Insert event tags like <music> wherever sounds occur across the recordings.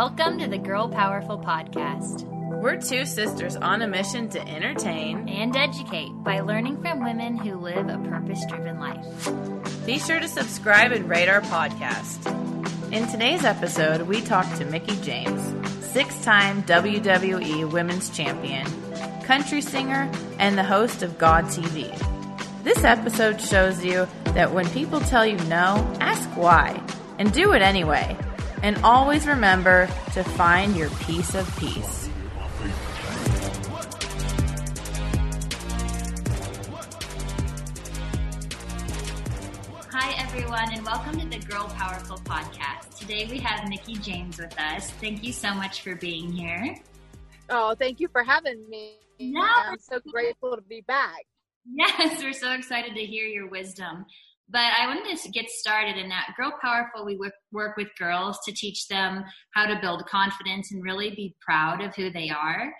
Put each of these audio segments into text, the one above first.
Welcome to the Girl Powerful Podcast We're two sisters on a mission to entertain. and educate by learning from women who live a purpose driven life. Be sure to subscribe and rate our podcast. In today's episode, we talk to Mickie James, six time WWE Women's Champion, country singer, and the host of God TV. This episode shows you that when people tell you no, ask why, and do it anyway. And always remember to find your piece of peace. Hi, everyone, and welcome to the Girl Powerful Podcast. Today we have Mickie James with us. Thank you so much for being here. Oh, thank you for having me. No. I'm so grateful to be back. Yes, we're so excited to hear your wisdom. But I wanted to get started in that Girl Powerful, we work, work with girls to teach them how to build confidence and really be proud of who they are.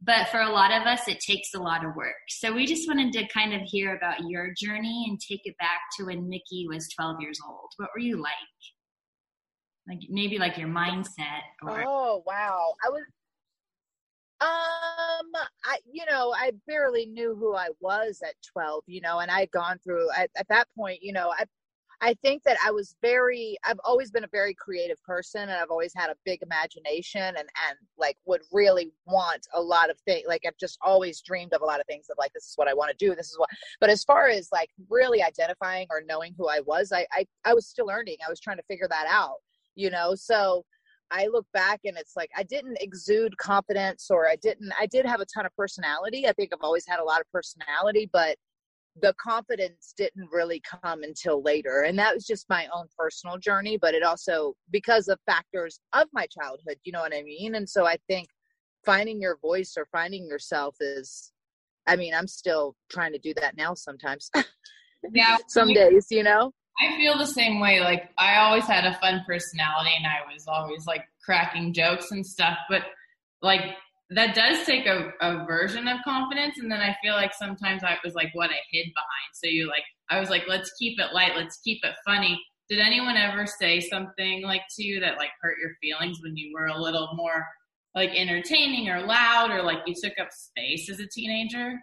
But for a lot of us, it takes a lot of work. So we just wanted to kind of hear about your journey and take it back to when Mickie was 12 years old. What were you like? Like maybe like your mindset or Oh, wow. I was um I you know, I barely knew who I was at 12, you know, and I had gone through at, at that point, you know, I I think that I was very I've always been a very creative person and I've always had a big imagination and and like would really want a lot of things like I've just always dreamed of a lot of things of like this is what I want to do this is what but as far as like really identifying or knowing who I was I I, I was still learning I was trying to figure that out you know so I look back and it's like I didn't exude confidence or I didn't I did have a ton of personality. I think I've always had a lot of personality, but the confidence didn't really come until later. And that was just my own personal journey, but it also because of factors of my childhood, you know what I mean? And so I think finding your voice or finding yourself is I mean, I'm still trying to do that now sometimes. Yeah, <laughs> Some days, you know? I feel the same way. Like I always had a fun personality and I was always like cracking jokes and stuff, but like that does take a, a version of confidence and then I feel like sometimes I was like what I hid behind. So you like I was like, let's keep it light, let's keep it funny. Did anyone ever say something like to you that like hurt your feelings when you were a little more like entertaining or loud or like you took up space as a teenager?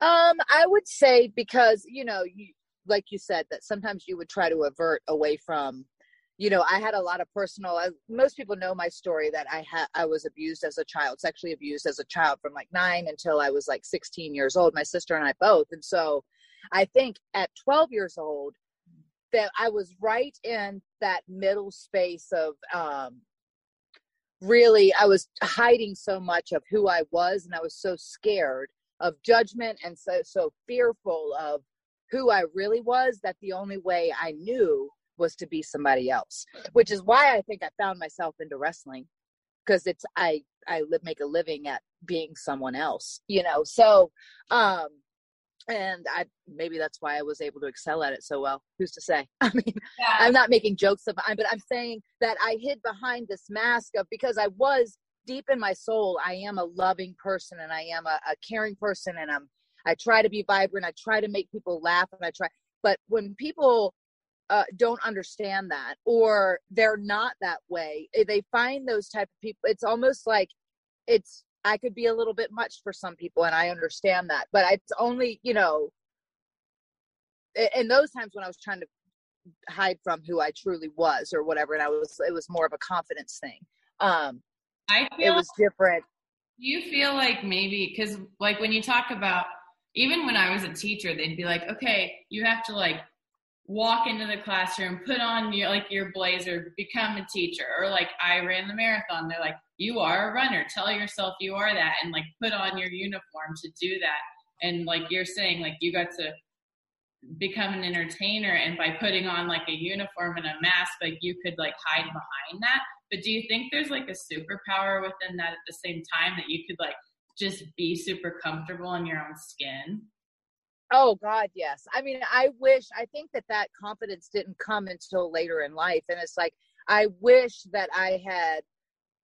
Um, I would say because you know, you like you said that sometimes you would try to avert away from. You know, I had a lot of personal. I, most people know my story that I had. I was abused as a child, sexually abused as a child from like nine until I was like 16 years old. My sister and I both, and so I think at 12 years old that I was right in that middle space of um, really I was hiding so much of who I was, and I was so scared of judgment and so so fearful of who I really was that the only way I knew was to be somebody else which is why I think I found myself into wrestling because it's I I live make a living at being someone else you know? So um and I maybe that's why I was able to excel at it so well. Who's to say? <laughs> I mean I'm not making jokes of it but I'm saying that I hid behind this mask of because I was deep in my soul i am a loving person and i am a, a caring person and i'm i try to be vibrant i try to make people laugh and i try but when people uh, don't understand that or they're not that way eh, they find those type of people it's almost like it's i could be a little bit much for some people and i understand that but it's only you know in those times when i was trying to hide from who i truly was or whatever and i was it was more of a confidence thing um I feel it was different. Do you feel like maybe because like when you talk about even when I was a teacher, they'd be like, okay, you have to like walk into the classroom, put on your like your blazer, become a teacher, or like I ran the marathon. They're like, you are a runner. Tell yourself you are that, and like put on your uniform to do that. And like you're saying, like you got to become an entertainer, and by putting on like a uniform and a mask, like you could like hide behind that. But do you think there's like a superpower within that at the same time that you could like just be super comfortable in your own skin? Oh God, yes. I mean, I wish. I think that that confidence didn't come until later in life, and it's like I wish that I had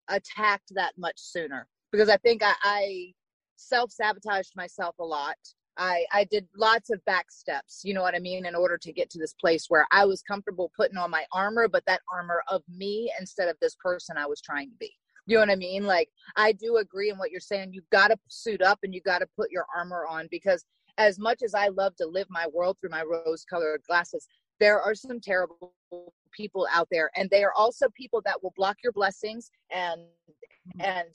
attacked that much sooner because I think I, I self sabotaged myself a lot. I I did lots of back steps, you know what I mean, in order to get to this place where I was comfortable putting on my armor, but that armor of me instead of this person I was trying to be. You know what I mean? Like I do agree in what you're saying. You've got to suit up and you got to put your armor on because as much as I love to live my world through my rose colored glasses, there are some terrible people out there and they are also people that will block your blessings and mm-hmm. and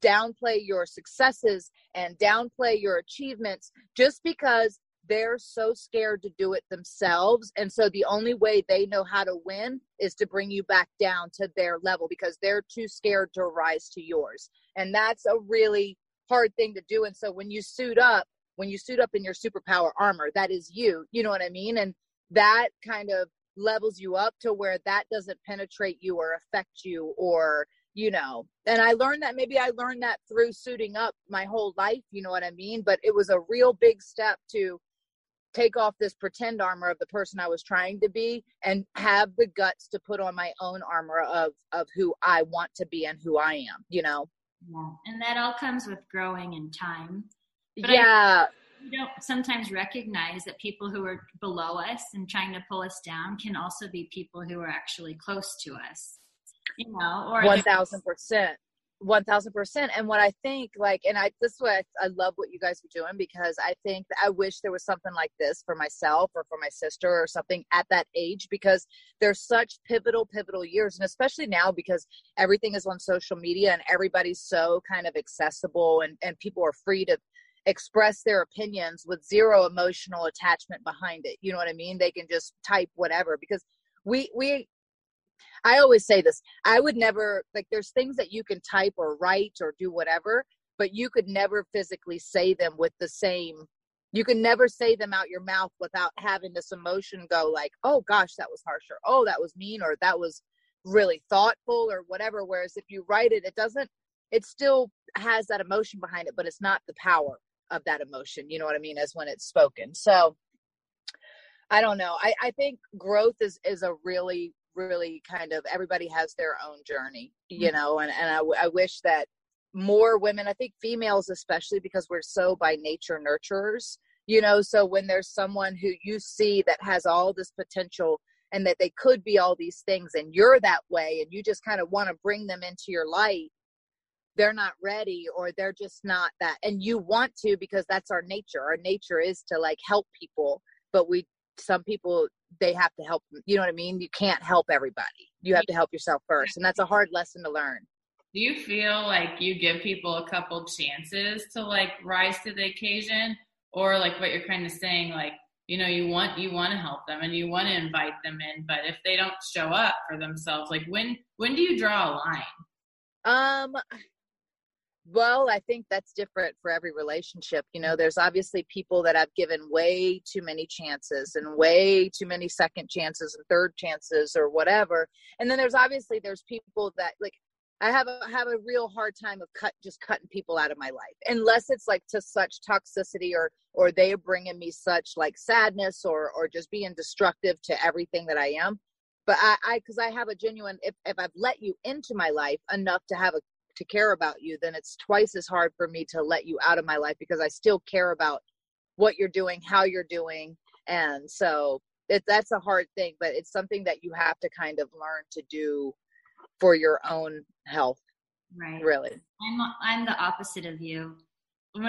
downplay your successes and downplay your achievements just because they're so scared to do it themselves. And so the only way they know how to win is to bring you back down to their level because they're too scared to rise to yours. And that's a really hard thing to do. And so when you suit up when you suit up in your superpower armor that is you. You know what i mean? And that kind of levels you up to where that doesn't penetrate you or affect you or you know. And i learned that maybe i learned that through suiting up my whole life you know what i mean? But it was a real big step to take off this pretend armor of the person i was trying to be and have the guts to put on my own armor of of who i want to be and who i am you know yeah and that all comes with growing in time but yeah. I, we don't sometimes recognize that people who are below us and trying to pull us down can also be people who are actually close to us. You know, or one thousand percent. One thousand percent. And what I think, like, and I this way, I, I love what you guys are doing because I think I wish there was something like this for myself or for my sister or something at that age because there's such pivotal, pivotal years, and especially now because everything is on social media and everybody's so kind of accessible and and people are free to express their opinions with zero emotional attachment behind it. You know what i mean? They can just type whatever because we we i always say this i would never like there's things that you can type or write or do whatever but you could never physically say them with the same you can never say them out your mouth without having this emotion go like oh gosh that was harsh or oh that was mean or that was really thoughtful or whatever. Whereas if you write it it doesn't it still has that emotion behind it but it's not the power of that emotion you know what i mean as when it's spoken. So i don't know. I i think growth is is a really really kind of everybody has their own journey you mm-hmm. know and and I, I wish that more women i think females especially because we're so by nature nurturers you know so when there's someone who you see that has all this potential and that they could be all these things and you're that way and you just kind of want to bring them into your light they're not ready or they're just not that and you want to because that's our nature our nature is to like help people but we some people they have to help you know what i mean? You can't help everybody. You have to help yourself first and that's a hard lesson to learn. Do you feel like you give people a couple chances to like rise to the occasion? Or like what you're kind of saying like you know you want you want to help them and you want to invite them in but if they don't show up for themselves like when when do you draw a line? Um well, I think that's different for every relationship. You know, there's obviously people that I've given way too many chances and way too many second chances and third chances or whatever. And then there's obviously there's people that like I have a have a real hard time of cut just cutting people out of my life unless it's like to such toxicity or or they are bringing me such like sadness or or just being destructive to everything that I am. But I I because I have a genuine if if I've let you into my life enough to have a to care about you, then it's twice as hard for me to let you out of my life because I still care about what you're doing, how you're doing. And so it, that's a hard thing, but it's something that you have to kind of learn to do for your own health. Right. Really. I'm, I'm the opposite of you.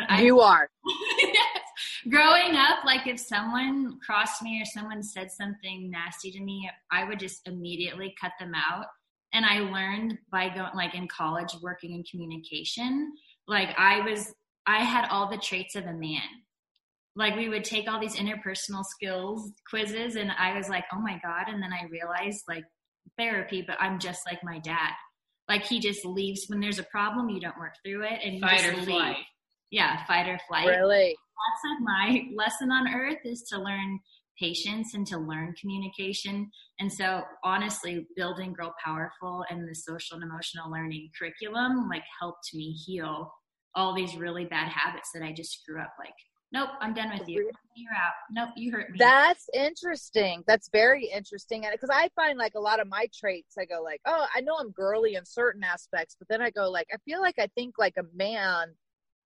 I, you are. yes. <laughs> Growing up, like if someone crossed me or someone said something nasty to me, I would just immediately cut them out and I learned by going like in college working in communication. Like I was I had all the traits of a man. Like we would take all these interpersonal skills quizzes and I was like, "Oh my god." And then I realized like therapy, but I'm just like my dad. Like he just leaves when there's a problem, you don't work through it and you Fight just or leave. flight. Yeah, fight or flight Really? that's like my lesson on earth is to learn patience and to learn communication. And so honestly, building Girl Powerful and the social and emotional learning curriculum like helped me heal all these really bad habits that I just grew up like, nope, I'm done with you. You're out. Nope, you hurt me. That's interesting. That's very interesting. And because I find like a lot of my traits, I go like, oh, I know I'm girly in certain aspects, but then I go like, I feel like I think like a man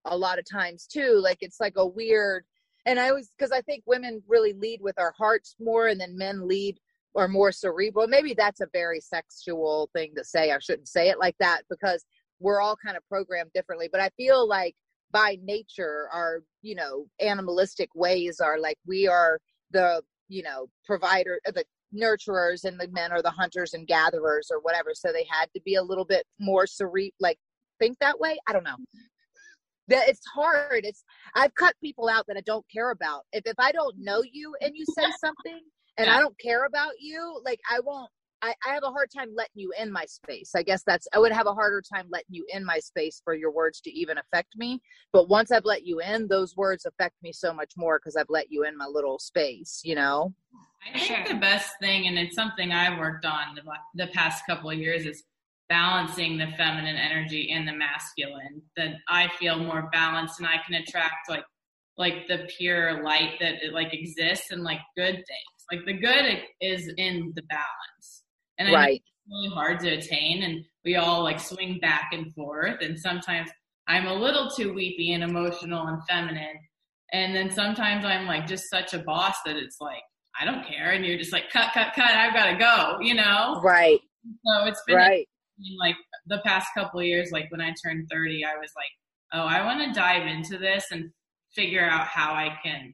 a lot of times too. Like it's like a weird, and I was, because I think women really lead with our hearts more and then men lead or more cerebral. Maybe that's a very sexual thing to say. I shouldn't say it like that because we're all kind of programmed differently. But I feel like by nature, our, you know, animalistic ways are like we are the, you know, provider, uh, the nurturers and the men are the hunters and gatherers or whatever. So they had to be a little bit more cerebral, like think that way. I don't know. That it's hard. It's I've cut people out that I don't care about. If if I don't know you and you say something and Yeah. I don't care about you, like I won't I, I have a hard time letting you in my space. I guess that's I would have a harder time letting you in my space for your words to even affect me. But once I've let you in, those words affect me so much more because I've let you in my little space, you know? I think Sure. the best thing, and it's something I've worked on the, the past couple of years, is balancing the feminine energy and the masculine. That I feel more balanced, and I can attract like like the pure light that it, like exists and like good things. Like the good is in the balance, and Right. it's really hard to attain, and we all like swing back and forth, and sometimes I'm a little too weepy and emotional and feminine. And then sometimes I'm like just such a boss that it's like, I don't care. And you're just like, cut, cut, cut. I've got to go, you know? Right. So it's been Right. Interesting, like the past couple of years, like when I turned 30, I was like, oh, I want to dive into this and figure out how I can,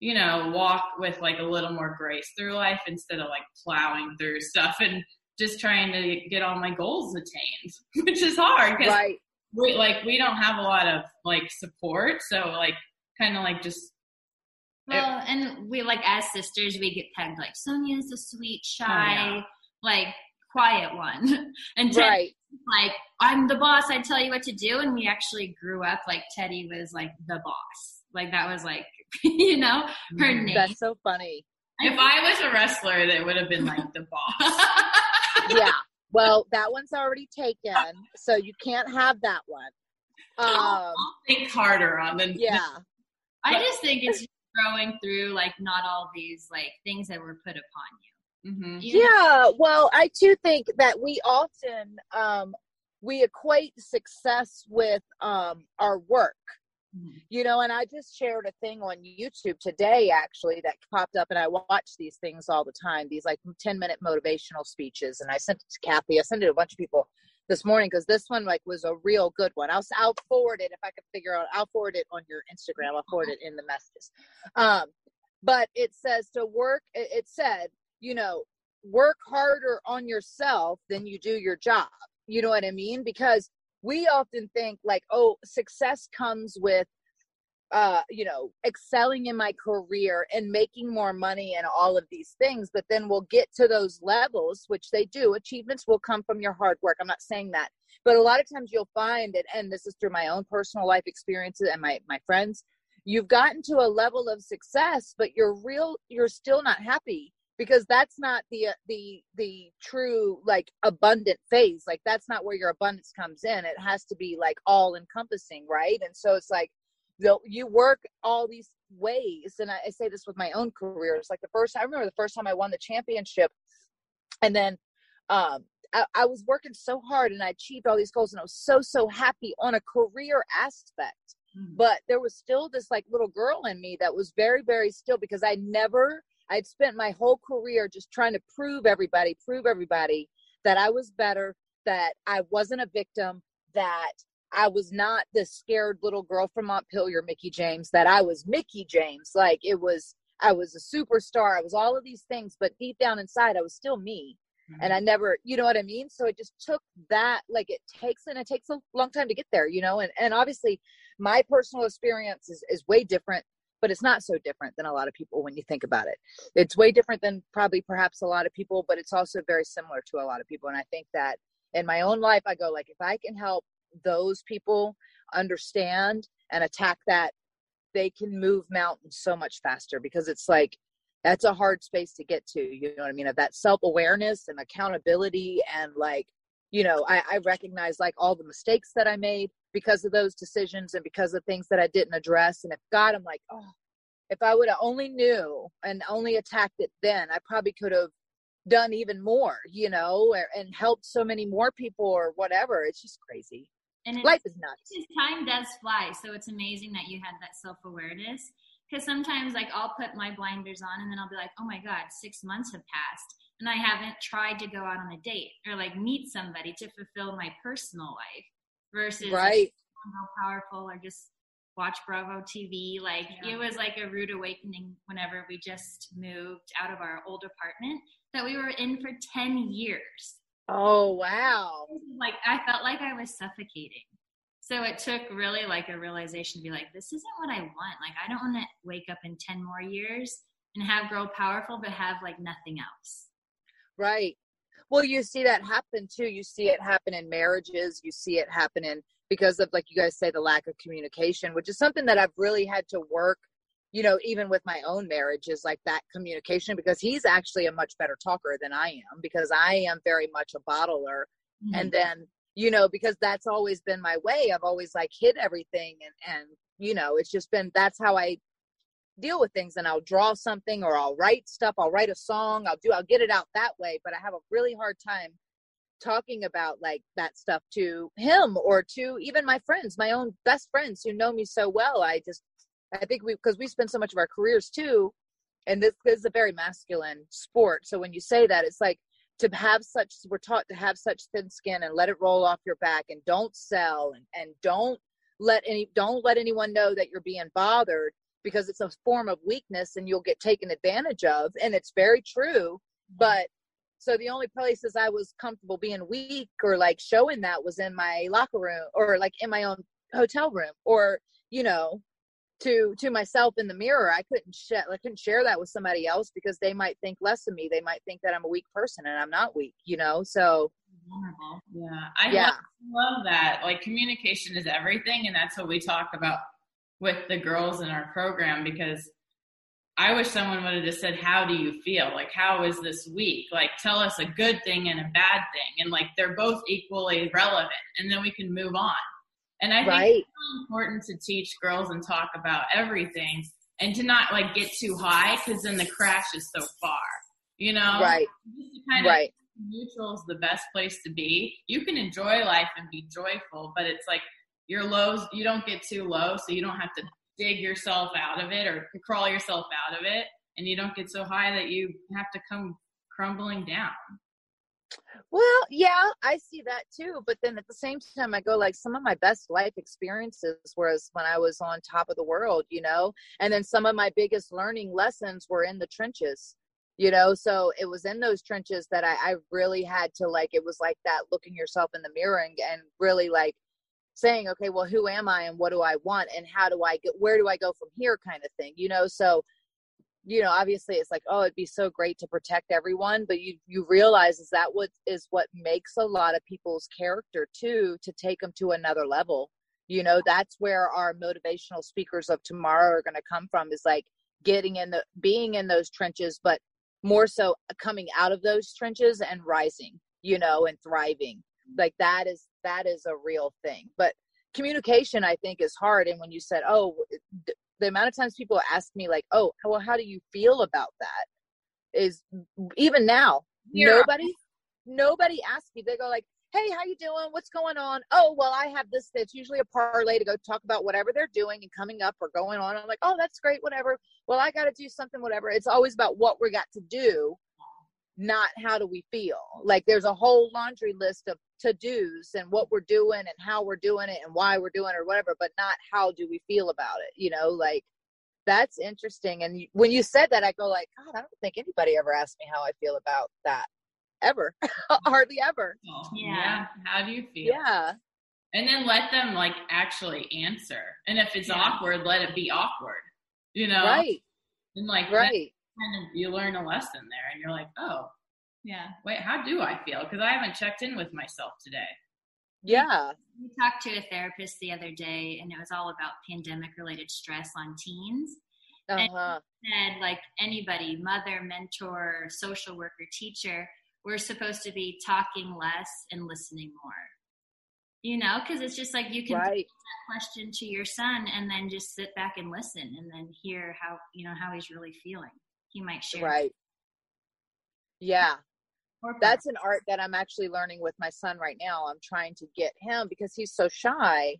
you know, walk with like a little more grace through life instead of like plowing through stuff and just trying to get all my goals attained, <laughs> which is hard because Right. we like we don't have a lot of like support so like kind of like just Well, and we like as sisters, we get pegged like Sonia's the sweet, oh, shy, yeah. like quiet one, <laughs> and Teddy's Right. like I'm the boss. I tell you what to do. And we actually grew up like Teddy was like the boss. Like that was like <laughs> you know her Mm, name. That's so funny. if i was a wrestler that would have been like the boss <laughs> Yeah. Well, that one's already taken, so you can't have that one. Um, think harder on the yeah. I just think it's growing through like not all these like things that were put upon you. Mhm. Yeah, well, I too think that we often um, we equate success with um, our work. Mhm. You know, and I just shared a thing on YouTube today actually that popped up, and I watch these things all the time. These like ten minute motivational speeches, and I sent it to Kathy. I sent it to a bunch of people this morning because this one like was a real good one. I'll I'll forward it if I can figure out. I'll forward it on your Instagram. I'll forward it in the messages. Um, but it says to work. It said, you know, work harder on yourself than you do your job. You know what I mean? Because we often think like, oh, success comes with uh you know excelling in my career and making more money and all of these things but then we'll get to those levels which they do achievements will come from your hard work i'm not saying that but a lot of times you'll find it and this is through my own personal life experiences and my my friends you've gotten to a level of success but you're real you're still not happy because that's not the uh, the the true like abundant phase like that's not where your abundance comes in. It has to be like all encompassing right? And so it's like you you work all these ways and I, I say this with my own career it's like the first i remember the first time i won the championship and then um I, I was working so hard and i achieved all these goals and i was so so happy on a career aspect. Mhm. but there was still this like little girl in me that was very very still because i never i'd spent my whole career just trying to prove everybody prove everybody that i was better that i wasn't a victim that i was not the scared little girl from montpelier mickie james that i was mickie james. Like it was i was a superstar. I was all of these things but deep down inside i was still me. Mm-hmm. and i never you know what i mean? So it just took that like it takes and it takes a long time to get there you know? And and obviously my personal experience is, is way different but it's not so different than a lot of people when you think about it. It's way different than probably perhaps a lot of people but it's also very similar to a lot of people and i think that in my own life i go like if i can help those people understand and attack that they can move mountains so much faster because it's like that's a hard space to get to you know what i mean of that self-awareness and accountability and like you know I, I recognize like all the mistakes that i made because of those decisions and because of things that i didn't address. And if god i'm like oh if i would have only knew and only attacked it then i probably could have done even more you know and helped so many more people or whatever. It's just crazy. And life is nuts. time does fly. So it's amazing that you had that self-awareness. Because sometimes like I'll put my blinders on and then I'll be like, oh my God, six months have passed and I haven't tried to go out on a date or like meet somebody to fulfill my personal life versus right. Like, powerful or just watch Bravo TV. Like yeah. it was like a rude awakening whenever we just moved out of our old apartment that we were in for 10 years. Oh, wow. Like I felt like I was suffocating. So it took really like a realization to be like, this isn't what I want. Like, I don't want to wake up in 10 more years and have Girl Powerful, but have like nothing else. Right. Well, you see that happen too. You see it happen in marriages. You see it happen in because of, like you guys say, the lack of communication, which is something that I've really had to work, you know, even with my own marriage, is like that communication because he's actually a much better talker than I am because I am very much a bottler. Mm-hmm. And then you know, because that's always been my way. I've always like hid everything and, and, you know, it's just been, that's how I deal with things and I'll draw something or I'll write stuff. I'll write a song. I'll do, I'll get it out that way. But I have a really hard time talking about like that stuff to him or to even my friends, my own best friends who know me so well. I just, I think we, because we spend so much of our careers too. And this, this is a very masculine sport. So when you say that, it's like, to have such we're taught to have such thin skin and let it roll off your back and don't sell and, and don't let any don't let anyone know that you're being bothered because it's a form of weakness and you'll get taken advantage of and it's very true. Mm-hmm. But so the only places i was comfortable being weak or like showing that was in my locker room or like in my own hotel room or you know to to myself in the mirror. I couldn't share i couldn't share that with somebody else because they might think less of me. They might think that i'm a weak person and i'm not weak you know? So yeah. I yeah. Love, love that. Like communication is everything and that's what we talk about with the girls in our program because I wish someone would have just said, How do you feel? Like, how is this week? Like, tell us a good thing and a bad thing. And like, they're both equally relevant. And then we can move on. And I right. think it's really important to teach girls and talk about everything and to not like get too high because then the crash is so far. You know? Right. Kind of right. neutral is the best place to be. You can enjoy life and be joyful, but it's like your lows, you don't get too low, so you don't have to dig yourself out of it or crawl yourself out of it. And you don't get so high that you have to come crumbling down. Well, yeah, I see that too. But then at the same time, I go like some of my best life experiences was when I was on top of the world, you know, and then some of my biggest learning lessons were in the trenches, you know. So it was in those trenches that I, I really had to like, it was like that looking yourself in the mirror and, and really like saying, okay, well, who am I and what do I want and how do I get, where do I go from here? kind of thing, you know. So you know obviously it's like oh it'd be so great to protect everyone but you you realize is that what is what makes a lot of people's character too to take them to another level you know? That's where our motivational speakers of tomorrow are going to come from is like getting in the being in those trenches but more so uh, coming out of those trenches and rising you know and thriving. Like that is that is a real thing. But communication i think is hard. And when you said oh the amount of times people ask me like oh well how do you feel about that is even now yeah. nobody nobody asks me. They go like hey how you doing? What's going on? Oh well i have this it's usually a parlay to go talk about whatever they're doing and coming up or going on. I'm like oh that's great whatever. Well i got to do something whatever. It's always about what we got to do not how do we feel. Like there's a whole laundry list of to do's and what we're doing and how we're doing it and why we're doing it or whatever but not how do we feel about it you know like that's interesting and when you said that i go like god i don't think anybody ever asked me how i feel about that ever, <laughs> hardly ever. Yeah. yeah. How do you feel? Yeah. And then let them like actually answer. And if it's yeah. awkward, let it be awkward. You know? Right. And like right. kind of you learn a lesson there and you're like, oh, yeah, wait, how do I feel? Because I haven't checked in with myself today. Yeah. We talked to a therapist the other day and it was all about pandemic related stress on teens. Uh-huh. And said like anybody, mother, mentor, social worker, teacher, we're supposed to be talking less and listening more. You know, because it's just like you can right. that question to your son and then just sit back and listen and then hear how you know how he's really feeling. He might share. Right. Yeah. That's an art that I'm actually learning with my son right now. I'm trying to get him because he's so shy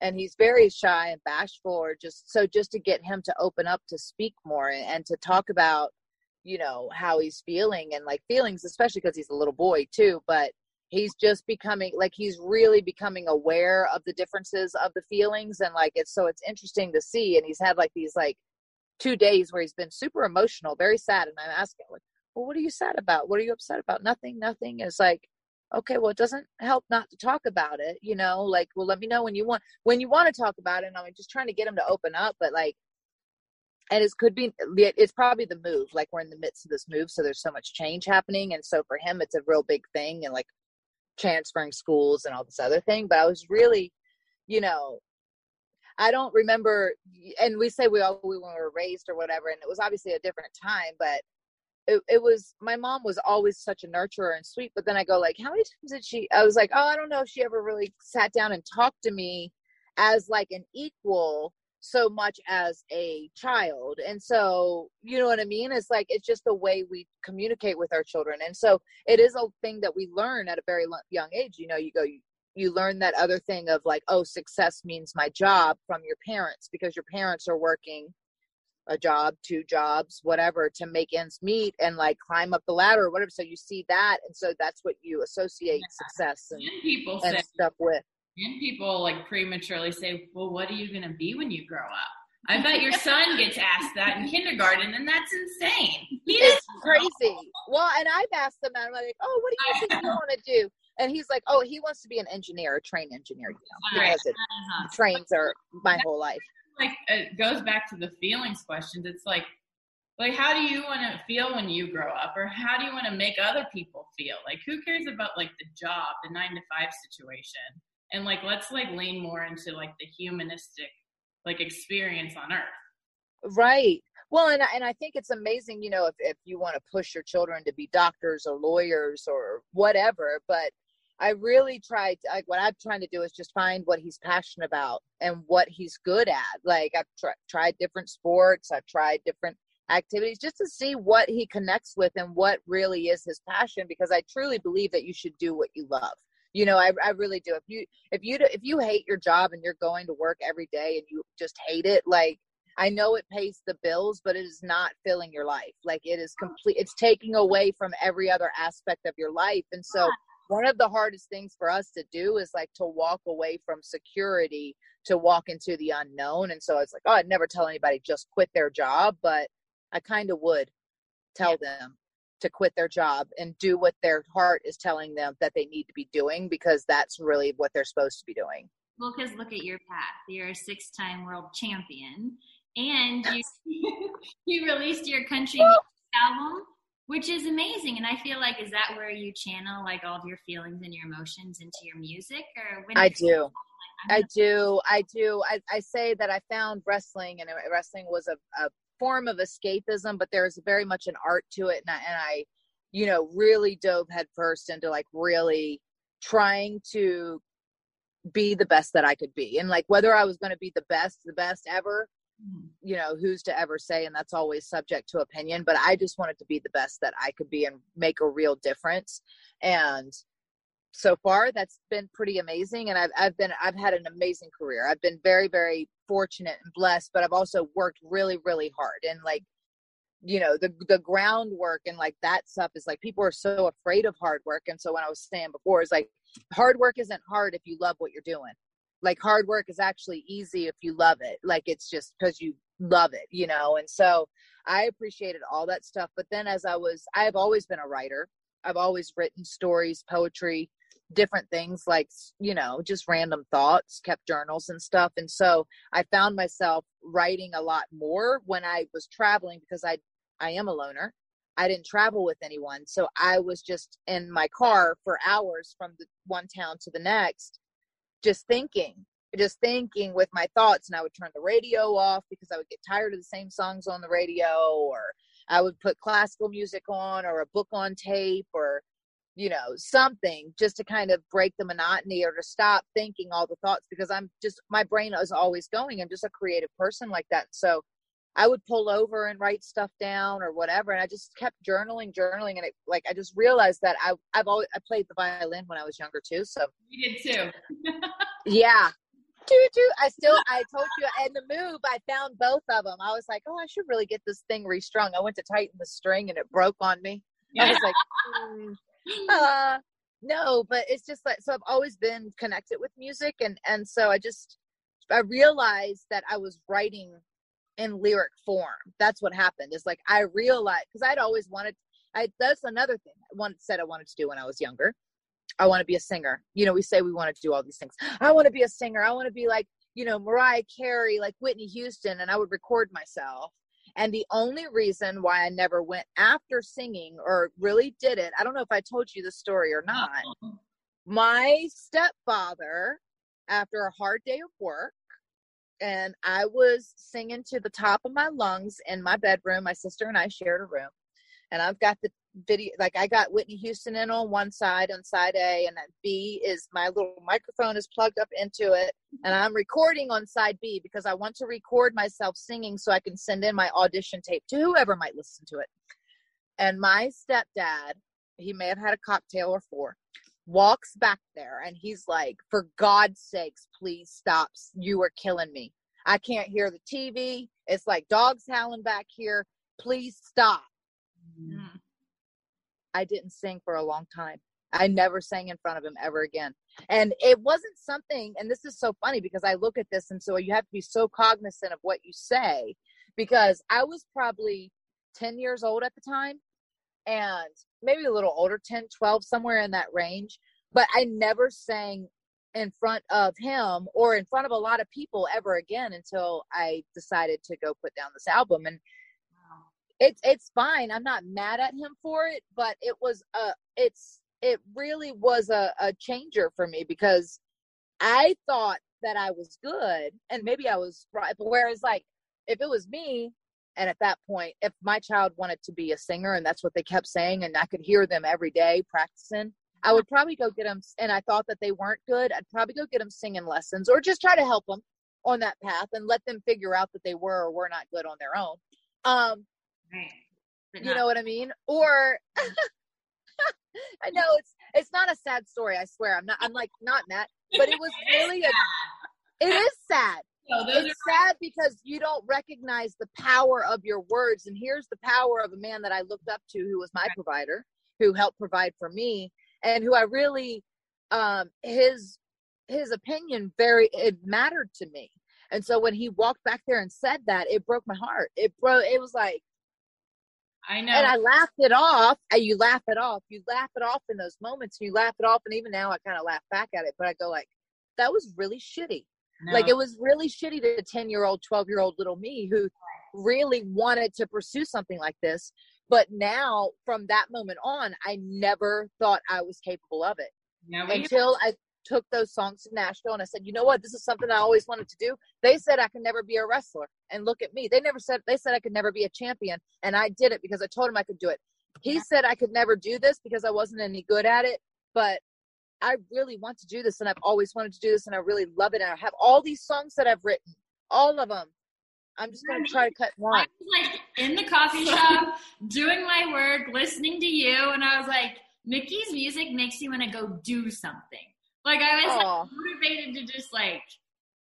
and he's very shy and bashful or just so just to get him to open up to speak more and, to talk about you know how he's feeling and like feelings especially because he's a little boy too but he's just becoming like he's really becoming aware of the differences of the feelings and like it's so it's interesting to see and he's had like these like two days where he's been super emotional very sad and i'm asking like well what are you sad about? What are you upset about? Nothing nothing is like okay well it doesn't help not to talk about it you know like well let me know when you want when you want to talk about it and i'm just trying to get him to open up but like and it could be it's probably the move like we're in the midst of this move so there's so much change happening and so for him it's a real big thing and like transferring schools and all this other thing but i was really you know i don't remember and we say we all we were raised or whatever and it was obviously a different time but it, it was my mom was always such a nurturer and sweet but then i go like how many times did she i was like oh i don't know if she ever really sat down and talked to me as like an equal so much as a child. And so you know what i mean? It's like it's just the way we communicate with our children. And so it is a thing that we learn at a very young age you know you go you, you learn that other thing of like oh success means my job from your parents because your parents are working a job, two jobs, whatever, to make ends meet and like climb up the ladder or whatever. So you see that, and so that's what you associate yeah. success and, and people and say, stuff with. And people like prematurely say, "Well, what are you going to be when you grow up?" I <laughs> bet your son gets asked that in kindergarten, and that's insane. He it's crazy. Well, and I've asked them, and I'm like, "Oh, what do you think you want to do?" And he's like, "Oh, he wants to be an engineer, a train engineer, you know, because it, uh-huh. trains are my whole life." Like it goes back to the feelings questions. It's like like how do you want to feel when you grow up? Or how do you want to make other people feel? Like who cares about like the job the nine to five situation? And like let's like lean more into like the humanistic like experience on earth. Right. Well and, and i think it's amazing you know if, if you want to push your children to be doctors or lawyers or whatever but I really tried, like, what I'm trying to do is just find what he's passionate about and what he's good at. Like, I've tr- tried different sports, I've tried different activities just to see what he connects with and what really is his passion because I truly believe that you should do what you love. You know, I, I really do. If you if you if you hate your job and you're going to work every day and you just hate it, like I know it pays the bills, but it is not filling your life. Like it is complete. It's taking away from every other aspect of your life, and so one of the hardest things for us to do is like to walk away from security to walk into the unknown. And so it's like, oh, I'd never tell anybody just quit their job, but I kind of would tell yeah. them to quit their job and do what their heart is telling them that they need to be doing because that's really what they're supposed to be doing. Well, because look at your path. You're a six time world champion and you, <laughs> you released your country album which is amazing. And i feel like is that where you channel like all of your feelings and your emotions into your music? Or when i do. like, i do. I do. I, I say that i found wrestling and wrestling was a, a form of escapism but there's very much an art to it. And I, and I you know really dove headfirst into like really trying to be the best that i could be. And like whether i was going to be the best the best ever. You know who's to ever say and that's always subject to opinion but i just wanted to be the best that i could be and make a real difference. And so far that's been pretty amazing and I've, I've been i've had an amazing career. I've been very very fortunate and blessed but i've also worked really really hard. And like you know the the groundwork and like that stuff is like people are so afraid of hard work. And so when i was saying before is like hard work isn't hard if you love what you're doing like hard work is actually easy if you love it like it's just because you love it you know and so i appreciated all that stuff but then as i was i've always been a writer. I've always written stories, poetry, different things like you know just random thoughts kept journals and stuff and so i found myself writing a lot more when i was traveling because i i am a loner. I didn't travel with anyone so i was just in my car for hours from the one town to the next just thinking just thinking with my thoughts and i would turn the radio off because i would get tired of the same songs on the radio or i would put classical music on or a book on tape or you know something just to kind of break the monotony or to stop thinking all the thoughts because i'm just my brain is always going. I'm just a creative person like that. So i would pull over and write stuff down or whatever and i just kept journaling journaling and it like i just realized that i i've always i played the violin when i was younger too so we did too <laughs> yeah toot, toot. I still, I told you in the move, I found both of them. I was like, oh, I should really get this thing restrung. I went to tighten the string and it broke on me. Yeah. I was like, mm, <laughs> uh, no, but it's just like so. I've always been connected with music, and and so I just I realized that I was writing in lyric form. That's what happened. Is like I realized because I'd always wanted. I that's another thing I wanted said I wanted to do when I was younger. I want to be a singer. You know, we say we wanted to do all these things. I want to be a singer. I want to be like you know Mariah Carey, like Whitney Houston, and I would record myself and the only reason why I never went after singing or really did it, I don't know if I told you the story or not. Uh-huh. My stepfather, after a hard day of work, and I was singing to the top of my lungs in my bedroom. My sister and I shared a room. And I've got the video like I got Whitney Houston in on one side on side A and B is my little microphone is plugged up into it and I'm recording on side B because I want to record myself singing so I can send in my audition tape to whoever might listen to it. And my stepdad, he may have had a cocktail or four, walks back there and he's like, For God's sakes, please stop. You are killing me. I can't hear the TV. It's like dogs howling back here. Please stop. Mm. I didn't sing for a long time. I never sang in front of him ever again. And it wasn't something, and this is so funny because I look at this and so you have to be so cognizant of what you say because I was probably 10 years old at the time and maybe a little older, 10, 12, somewhere in that range. But I never sang in front of him or in front of a lot of people ever again until I decided to go put down this album. And it's it's fine. I'm not mad at him for it, but it was a it's it really was a, a changer for me because I thought that I was good and maybe I was right. Whereas like if it was me and at that point, if my child wanted to be a singer and that's what they kept saying and I could hear them every day practicing, I would probably go get them and I thought that they weren't good, I'd probably go get them singing lessons or just try to help them on that path and let them figure out that they were or were not good on their own. Um, Right. you not- know what I mean? Or <laughs> I know it's it's not a sad story. I swear, I'm not. I'm like not mad, but it was really a. It is sad. No, it's are- sad because you don't recognize the power of your words. And here's the power of a man that I looked up to, who was my right. provider, who helped provide for me, and who I really, um, his his opinion very it mattered to me. And so when he walked back there and said that, it broke my heart. It broke. It was like I know. And I laughed it off. And you laugh it off. You laugh it off in those moments. You laugh it off. And even now I kind of laugh back at it. But I go like, that was really shitty. No. Like it was really shitty to a 10 year old, 12 year old little me who really wanted to pursue something like this. But now from that moment on, I never thought I was capable of it. No, until I took those songs to Nashville and I said, you know what, this is something I always wanted to do. They said I could never be a wrestler. And look at me. They never said they said I could never be a champion. And I did it because I told him I could do it. He said I could never do this because I wasn't any good at it. But I really want to do this and I've always wanted to do this and I really love it. And I have all these songs that I've written, all of them. I'm just going to try to cut one. I was like in the coffee <laughs> shop doing my work, listening to you, and I was like, Mickie's music makes you want to go do something. Like I was like, motivated to just like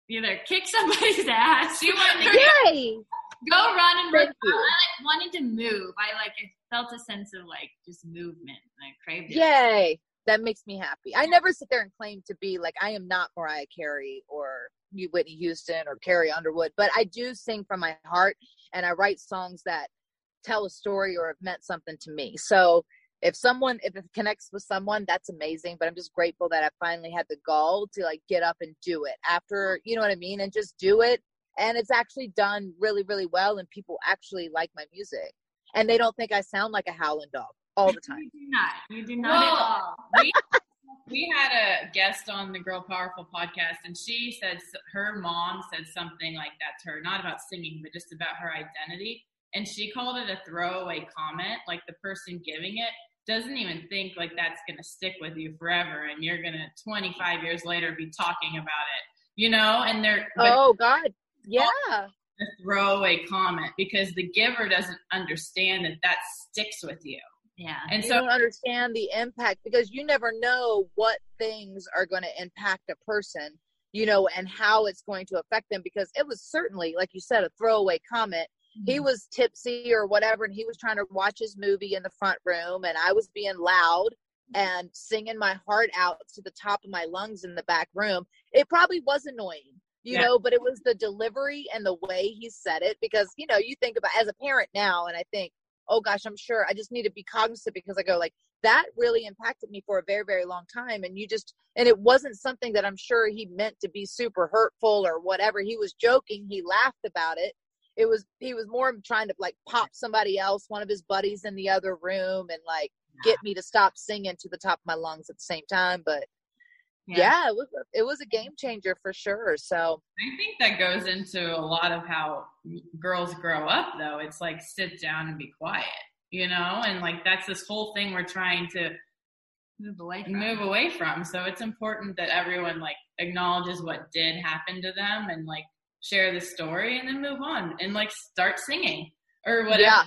either kick somebody's <laughs> ass. You want to Yay! go run and run. I like wanted to move. I like I felt a sense of like just movement. I craved it. Yay! That makes me happy. I never sit there and claim to be like I am not Mariah Carey or Whitney Houston or Carrie Underwood, but I do sing from my heart and I write songs that tell a story or have meant something to me. So if someone if it connects with someone that's amazing but i'm just grateful that i finally had the gall to like get up and do it after you know what i mean and just do it and it's actually done really really well and people actually like my music and they don't think i sound like a howling dog all the time. you do not. You do not well, at all. <laughs> We, we had a guest on the girl powerful podcast and she said her mom said something like that to her not about singing but just about her identity. And she called it a throwaway comment like the person giving it doesn't even think like that's going to stick with you forever and you're going to 25 years later be talking about it you know? And they're oh god. Yeah. a throwaway comment because the giver doesn't understand that that sticks with you yeah and you so don't understand the impact because you never know what things are going to impact a person you know and how it's going to affect them because it was certainly like you said a throwaway comment he mm-hmm. was tipsy or whatever and he was trying to watch his movie in the front room and i was being loud and singing my heart out to the top of my lungs in the back room it probably was annoying you yeah. know but it was the delivery and the way he said it because you know you think about as a parent now and i think oh gosh i'm sure i just need to be cognizant because i go like that really impacted me for a very very long time and you just and it wasn't something that i'm sure he meant to be super hurtful or whatever he was joking he laughed about it it was he was more trying to like pop somebody else, one of his buddies in the other room, and like get me to stop singing to the top of my lungs at the same time. But yeah, yeah it was a, it was a game changer for sure. So I think that goes into a lot of how girls grow up, though. It's like sit down and be quiet, you know, and like that's this whole thing we're trying to move away from. move away from. So it's important that everyone like acknowledges what did happen to them and like share the story and then move on and like start singing or whatever yeah.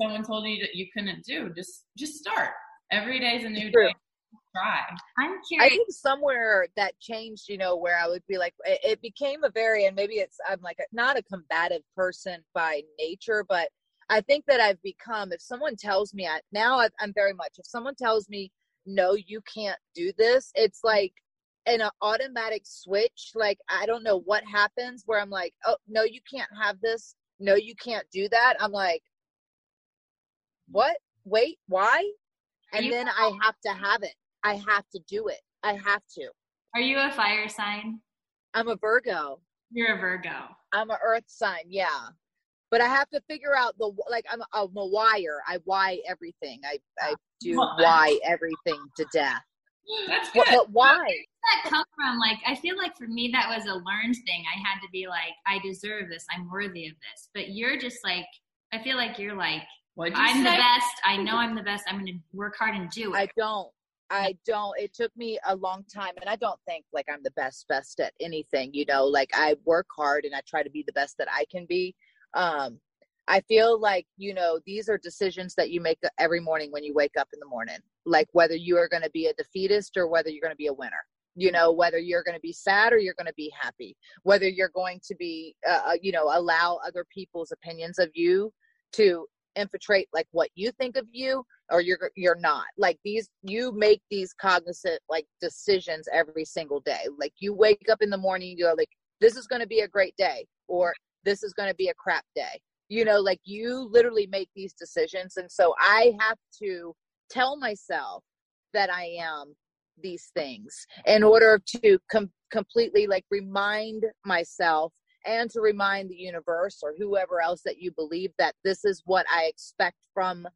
someone told you that you couldn't do just just start every day is a new day try. I'm curious. i think somewhere that changed you know where i would be like it, it became a very and maybe it's i'm like a, not a combative person by nature but i think that i've become if someone tells me I, now I, i'm very much if someone tells me no you can't do this it's like an automatic switch like i don't know what happens where i'm like oh no you can't have this. No you can't do that. I'm like what? Wait why? And then i have to have it i have to do it i have to are you a fire sign i'm a virgo you're a virgo i'm an earth sign yeah but i have to figure out the like i'm a, I'm a wire i why everything i i do why everything to death <gasps> that's good. But, but why? Where that come from? Like, I feel like for me, that was a learned thing. I had to be like, I deserve this. I'm worthy of this. But you're just like, I feel like you're like, I'm say? the best. I know I'm the best. I'm going to work hard and do it. I don't. I don't. It took me a long time, and I don't think like I'm the best best at anything. You know, like I work hard and I try to be the best that I can be. Um, I feel like, you know, these are decisions that you make every morning when you wake up in the morning, like whether you are going to be a defeatist or whether you're going to be a winner. You know, whether you're going to be sad or you're going to be happy, whether you're going to be, uh, uh, you know, allow other people's opinions of you to infiltrate like what you think of you or you're you're not. Like these you make these cognizant like decisions every single day. Like you wake up in the morning you go like this is going to be a great day or this is going to be a crap day. You know like you literally make these decisions and so i have to tell myself that i am these things in order to com- completely like remind myself and to remind the universe or whoever else that you believe that this is what i expect from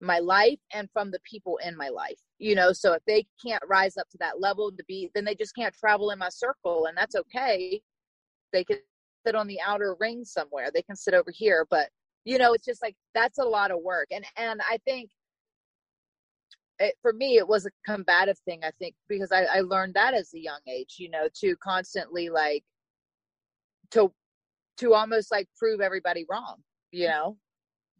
my life and from the people in my life you know so if they can't rise up to that level to be then they just can't travel in my circle and that's okay they can sit on the outer ring somewhere. They can sit over here, but you know, it's just like that's a lot of work. And and I think it, for me, it was a combative thing. I think because I, I learned that as a young age, you know, to constantly like to to almost like prove everybody wrong, you know.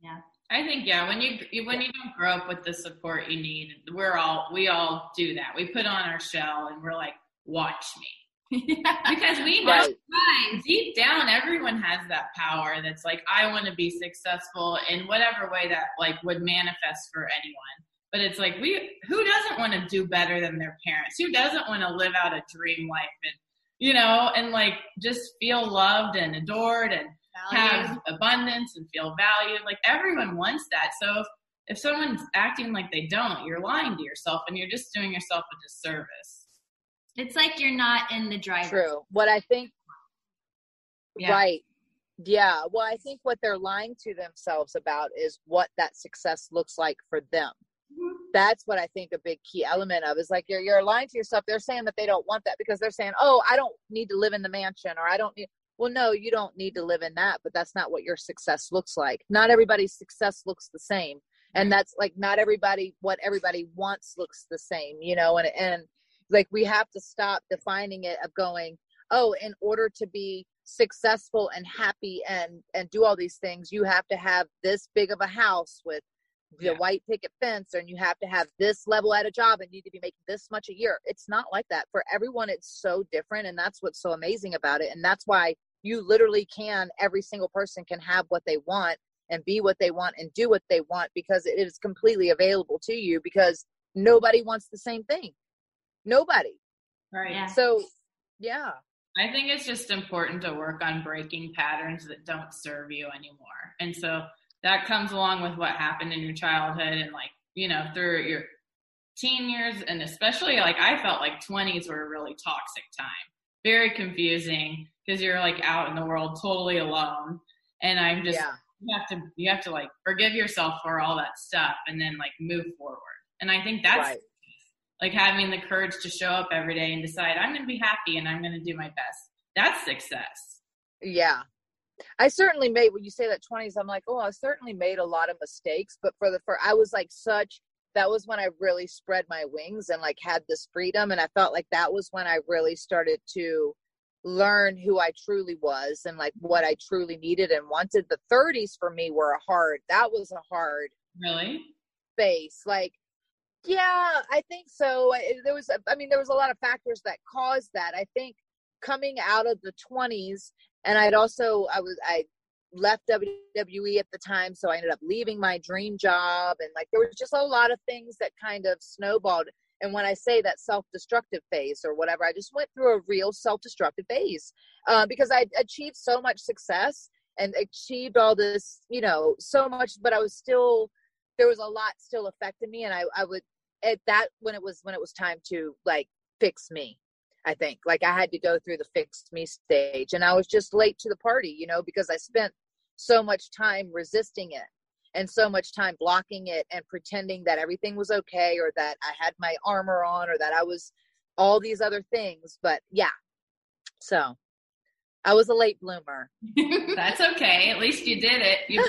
Yeah. I think yeah, when you when you don't grow up with the support you need, we're all we all do that. We put on our shell and we're like, watch me <laughs> because we know right. deep down everyone has that power that's like i want to be successful in whatever way that like would manifest for anyone but it's like we who doesn't want to do better than their parents who doesn't want to live out a dream life and you know and like just feel loved and adored and valued. have abundance and feel valued like everyone wants that so if if someone's acting like they don't, you're lying to yourself and you're just doing yourself a disservice. It's like you're not in the driver's True. What I think, Yeah. right. Yeah. Well, I think what they're lying to themselves about is what that success looks like for them. Mhm. That's what I think a big key element of is like you're you're lying to yourself. They're saying that they don't want that because they're saying, "Oh, I don't need to live in the mansion or I don't need." Well, no, you don't need to live in that, but that's not what your success looks like. Not everybody's success looks the same. And mm-hmm. that's like not everybody what everybody wants looks the same, you know, and and like we have to stop defining it of going, "Oh, in order to be successful and happy and and do all these things, you have to have this big of a house with the Yeah. white picket fence and you have to have this level at a job and you need to be making this much a year it's not like that for everyone it's so different and that's what's so amazing about it and that's why you literally can every single person can have what they want and be what they want and do what they want because it is completely available to you because nobody wants the same thing nobody Right. Yeah. so yeah I think it's just important to work on breaking patterns that don't serve you anymore. And so that comes along with what happened in your childhood and like, you know, through your teen years and especially like I felt like 20s were a really toxic time. Very confusing because you're like out in the world totally alone. And I'm just yeah you have to you have to like forgive yourself for all that stuff and then like move forward. And I think that's right like having the courage to show up every day and decide I'm going to be happy and I'm going to do my best. That's success. yeah i certainly made when you say that 20s i'm like oh i certainly made a lot of mistakes but for the for i was like such that was when i really spread my wings and like had this freedom and i felt like that was when i really started to learn who i truly was and like what i truly needed and wanted. The 30s for me were a hard that was a hard Really? space like yeah i think so. I- there was i mean there was a lot of factors that caused that. I think coming out of the 20s and i'd also i was i left wwe at the time so i ended up leaving my dream job and like there was just a lot of things that kind of snowballed. And when i say that self-destructive phase or whatever i just went through a real self-destructive phase uh, because i achieved so much success and achieved all this you know so much but i was still there was a lot still affecting me and i i would at that when it was when it was time to like fix me i think like i had to go through the fix me stage and i was just late to the party you know because i spent so much time resisting it and so much time blocking it and pretending that everything was okay or that i had my armor on or that i was all these other things but yeah so i was a late bloomer <laughs> That's okay. At least you did it. You <laughs>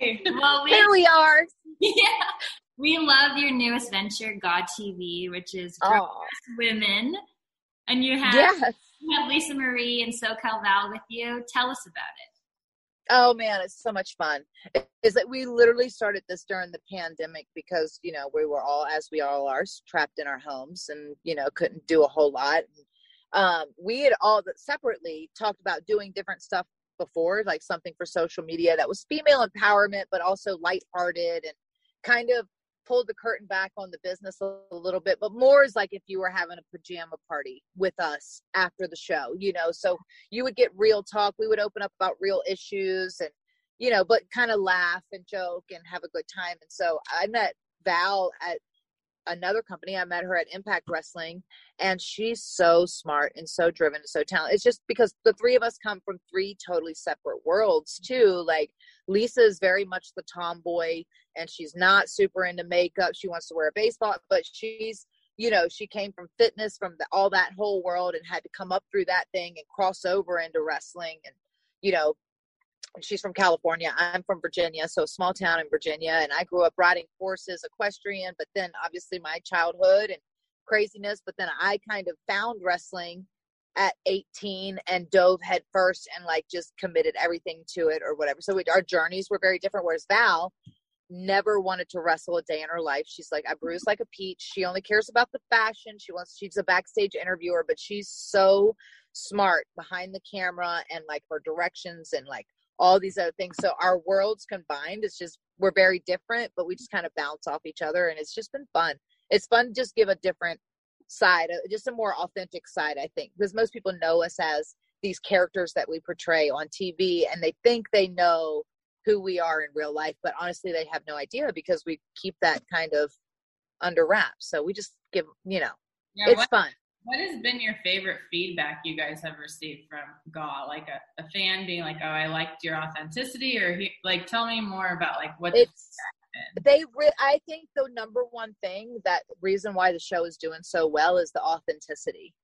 Yay! Well, we, here we are <laughs> yeah, we love your newest venture, GAW TV, which is for oh women. And you have, yes you have Lisa Marie and SoCal Val with you. Tell us about it. Oh man, it's so much fun. Is that we literally started this during the pandemic because you know we were all, as we all are, trapped in our homes and you know couldn't do a whole lot. Um, we had all separately talked about doing different stuff before, like something for social media that was female empowerment, but also lighthearted and kind of pulled the curtain back on the business a, a little bit. But more is like if you were having a pajama party with us after the show, you know. So you would get real talk. We would open up about real issues and, you know, but kind of laugh and joke and have a good time. And so I met Val at another company. I met her at Impact Wrestling and she's so smart and so driven and so talented. It's just because the three of us come from three totally separate worlds too. Like Lisa is very much the tomboy and she's not super into makeup. She wants to wear a baseball, but she's you know she came from fitness from the, all that whole world and had to come up through that thing and cross over into wrestling and you know she's from california i'm from virginia so small town in virginia and i grew up riding horses equestrian but then obviously my childhood and craziness but then i kind of found wrestling at 18 and dove headfirst and like just committed everything to it or whatever so we, our journeys were very different whereas val never wanted to wrestle a day in her life. She's like, I bruise like a peach. She only cares about the fashion. She wants, she's a backstage interviewer, but she's so smart behind the camera and like her directions and like all these other things. So our worlds combined, it's just, we're very different, but we just kind of bounce off each other. And it's just been fun. It's fun to just give a different side, uh, just a more authentic side, I think, because most people know us as these characters that we portray on TV and they think they know who we are in real life but honestly they have no idea because we keep that kind of under wraps so we just give you know yeah, it's what, fun what has been your favorite feedback you guys have received from gaw? Like a, a fan being like oh i liked your authenticity or he, like tell me more about like what it's they re- i think the number one thing that reason why the show is doing so well is the authenticity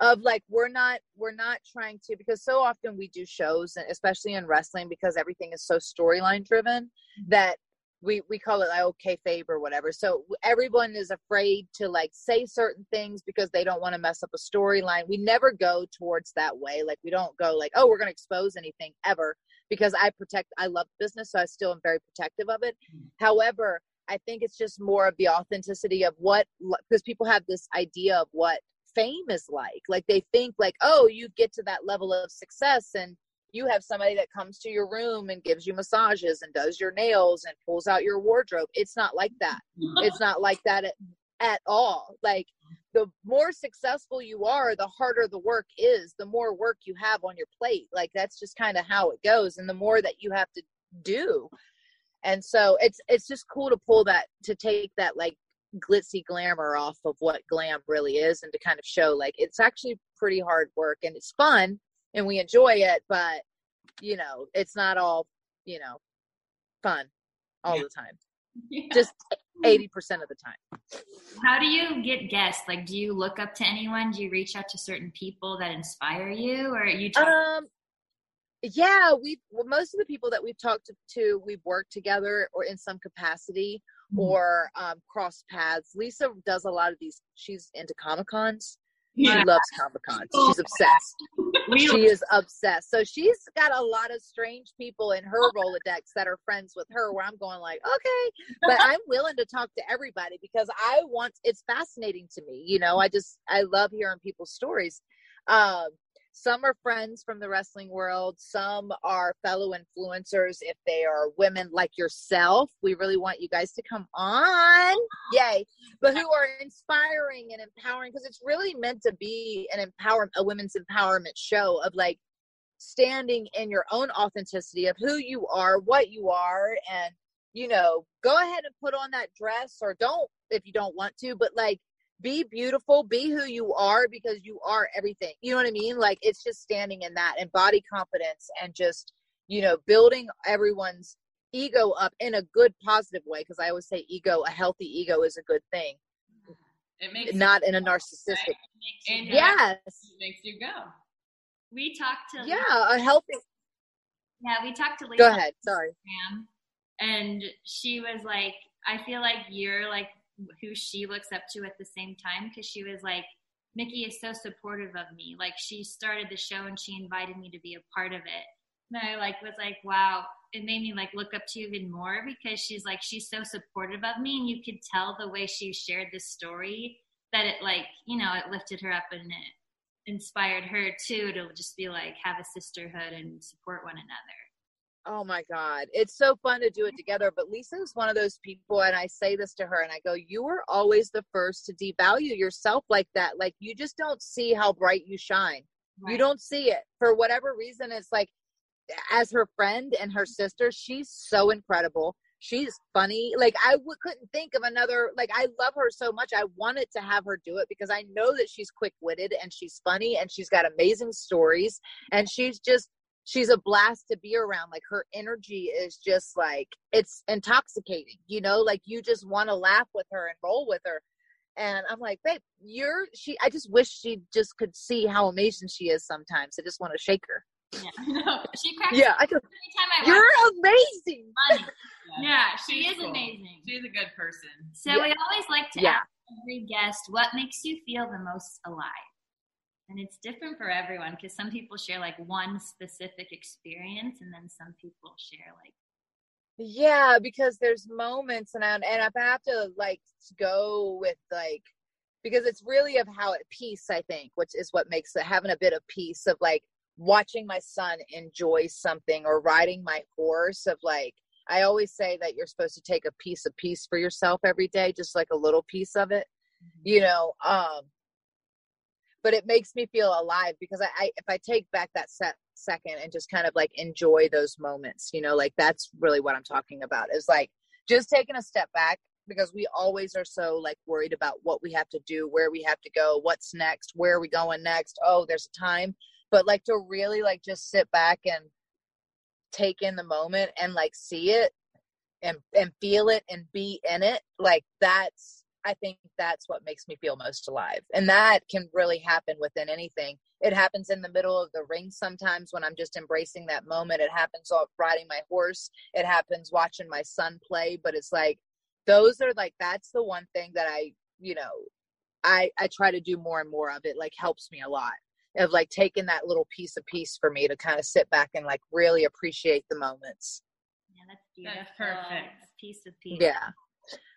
of like we're not we're not trying to because so often we do shows and especially in wrestling because everything is so storyline driven that we we call it like kayfabe or whatever so everyone is afraid to like say certain things because they don't want to mess up a storyline we never go towards that way like we don't go like oh we're going to expose anything ever because i protect i love business so i still am very protective of it mm-hmm. however i think it's just more of the authenticity of what because people have this idea of what fame is like. Like they think like, oh, you get to that level of success and you have somebody that comes to your room and gives you massages and does your nails and pulls out your wardrobe. It's not like that. Mm-hmm. it's not like that at, at all. Like the more successful you are, the harder the work is, the more work you have on your plate. Like that's just kind of how it goes. And the more that you have to do. And so it's it's just cool to pull that to take that like glitzy glamour off of what glam really is and to kind of show like it's actually pretty hard work and it's fun and we enjoy it but you know it's not all you know fun all yeah. the time yeah. just 80% of the time how do you get guests like do you look up to anyone do you reach out to certain people that inspire you or you talk- um yeah we well, most of the people that we've talked to, we've worked together or in some capacity mm-hmm. or um, cross paths. Lisa does a lot of these. She's into Comic Cons. Yeah. She loves Comic Cons. She's obsessed. she is obsessed. So she's got a lot of strange people in her Rolodex that are friends with her where I'm going like, okay. But I'm willing to talk to everybody because I want it's fascinating to me. You know, I just I love hearing people's stories. Um, some are friends from the wrestling world. Some are fellow influencers if they are women like yourself. We really want you guys to come on. Yay. But who are inspiring and empowering because it's really meant to be an empower a women's empowerment show of like standing in your own authenticity of who you are what you are and you know go ahead and put on that dress or don't if you don't want to but like be beautiful, be who you are because you are everything. You know what I mean? Like it's just standing in that and body confidence and just, you know, building everyone's ego up in a good positive way because I always say ego, a healthy ego is a good thing. It makes not in a narcissistic. Right? yes. It makes you go. We talked to Yeah, a healthy Yeah, we talked to Lisa Go ahead, sorry. And she was like, I feel like you're like who she looks up to at the same time because she was like Mickie is so supportive of me. Like she started the show and she invited me to be a part of it. And I like was like, wow, it made me like look up to you even more because she's like she's so supportive of me and you could tell the way she shared this story that it like, you know, it lifted her up and it inspired her too to just be like have a sisterhood and support one another. Oh my God. It's so fun to do it together. But Lisa is one of those people, and I say this to her, and I go, You were always the first to devalue yourself like that. Like, you just don't see how bright you shine. Right. You don't see it. For whatever reason, it's like, as her friend and her sister, she's so incredible. She's funny. Like, I w- couldn't think of another, like, I love her so much. I wanted to have her do it because I know that she's quick witted and she's funny and she's got amazing stories. And she's just, she's a blast to be around like her energy is just like it's intoxicating you know like you just want to laugh with her and roll with her and i'm like babe you're she i just wish she just could see how amazing she is sometimes i just want to shake her yeah, <laughs> no, she cracks yeah, I just, I you're amazing. <laughs> yeah, she is cool. amazing. She's a good person. So yeah. we always like to yeah. ask every guest what makes you feel the most alive and it's different for everyone because some people share like one specific experience and then some people share like yeah because there's moments and I, and i have to like go with like because it's really of how it peace i think which is what makes it having a bit of peace of like watching my son enjoy something or riding my horse of like i always say that you're supposed to take a piece of peace for yourself every day just like a little piece of it mm-hmm. you know um but it makes me feel alive because I, I if I take back that set second and just kind of like enjoy those moments, you know, like that's really what I'm talking about is like just taking a step back because we always are so like worried about what we have to do, where we have to go, what's next, where are we going next? Oh, there's a time. But like to really like just sit back and take in the moment and like see it and and feel it and be in it, like that's I think that's what makes me feel most alive. And that can really happen within anything. It happens in the middle of the ring sometimes when I'm just embracing that moment. It happens while riding my horse. It happens watching my son play. But it's like those are like that's the one thing that I, you know, I I try to do more and more of it. Like helps me a lot of like taking that little piece of peace for me to kind of sit back and like really appreciate the moments. Yeah, that's beautiful. That's perfect. Piece of peace. Yeah.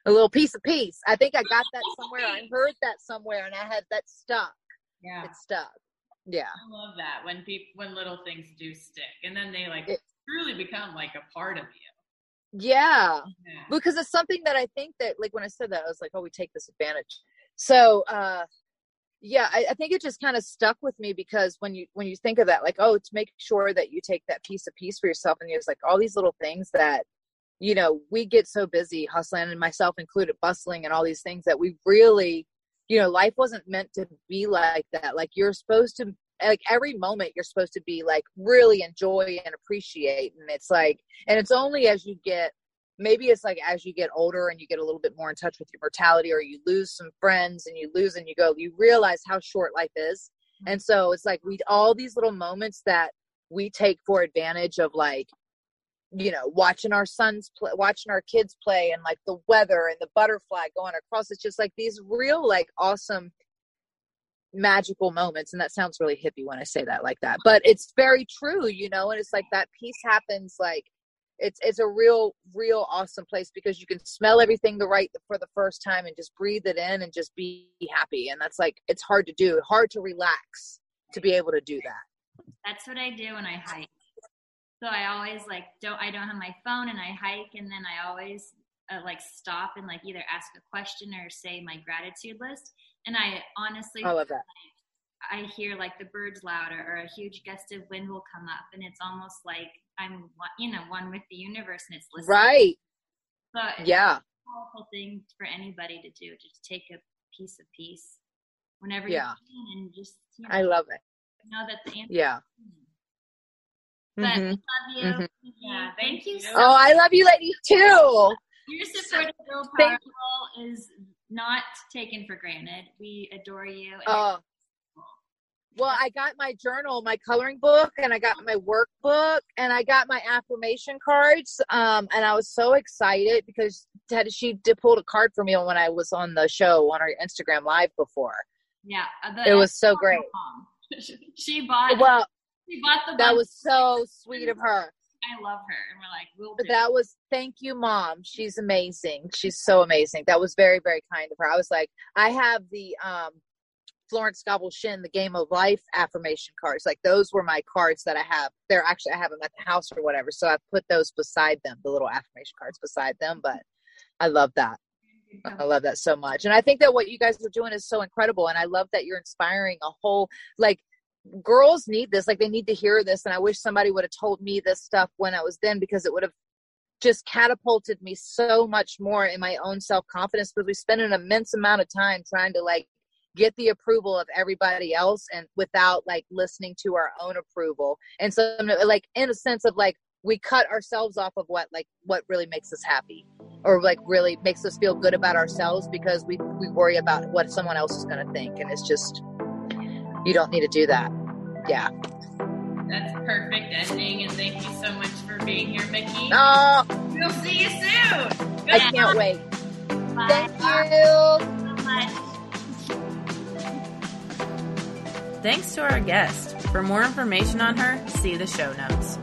A little piece of peace. I think I got that somewhere. I heard that somewhere and I had that stuck. Yeah. It stuck. Yeah. I love that when people when little things do stick and then they like It- truly become like a part of you. Yeah. Yeah. because it's something that I think that like when I said that I was like, oh, we take this advantage. So uh yeah, I, I think it just kind of stuck with me because when you when you think of that, like, oh, to make sure that you take that piece of peace for yourself, and it's like all these little things that you know we get so busy hustling, and myself included, bustling, and all these things that we really, you know, life wasn't meant to be like that. Like you're supposed to like every moment you're supposed to be like really enjoy and appreciate and it's like and it's only as you get maybe it's like as you get older and you get a little bit more in touch with your mortality or you lose some friends and you lose and you go you realize how short life is mm-hmm. and so it's like we all these little moments that we take for advantage of like you know watching our sons play watching our kids play and like the weather and the butterfly going across. It's just like these real like awesome magical moments. And that sounds really hippie when i say that like that but it's very true you know and it's like that peace happens like it's it's a real real awesome place because you can smell everything the right for the first time and just breathe it in and just be happy. And that's like it's hard to do hard to relax to be able to do that. That's what I do when I hike. So I always like don't I don't have my phone and I hike and then I always uh, like stop and like either ask a question or say my gratitude list. And I honestly i love that I hear like the birds louder or a huge gust of wind will come up and it's almost like I'm you know one with the universe and it's listening. right it's yeah a powerful thing for anybody to do. Just take a piece of peace whenever Yeah. you can and just you know, i love it know that the yeah But I Mhm. love you. Mhm. Yeah, thank thank you you. so oh i love you ladies too Your support of Girl Thank Powerful is not taken for granted. We adore you. and Oh. Well, I got my journal, my coloring book, and I got my workbook, and I got my affirmation cards. Um, and I was so excited because Ted, she did pulled a card for me when I was on the show on our Instagram live before. yeah, uh, the- It was so great. <laughs> she bought. Well, she bought the. that was so sweet of her. I love her, and we're like, we'll. That was thank you, mom. She's amazing. She's so amazing. That was very, very kind of her. I was like, I have the um Florence Scovel Shinn, the Game of Life affirmation cards. Like those were my cards that I have. They're actually I have them at the house or whatever. So I put those beside them, the little affirmation cards beside them. But I love that. I love that so much. And I think that what you guys are doing is so incredible. And I love that you're inspiring a whole like girls need this. Like they need to hear this. And I wish somebody would have told me this stuff when I was then because it would have just catapulted me so much more in my own self confidence because we spend an immense amount of time trying to like get the approval of everybody else and without like listening to our own approval. And so like in a sense of like we cut ourselves off of what like what really makes us happy or like really makes us feel good about ourselves because we we worry about what someone else is going to think and it's just you don't need to do that. Yeah. That's perfect ending, and thank you so much for being here, Mickie. Oh, We'll see you soon. I can't wait. Bye. Thank you. so much. Thanks to our guest. For more information on her, see the show notes.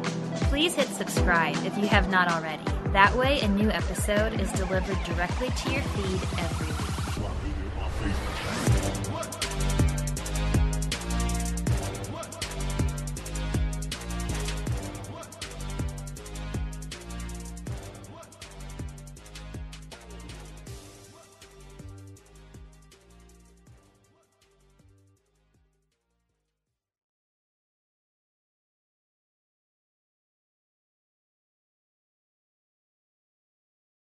Please hit subscribe if you have not already. That way, a new episode is delivered directly to your feed every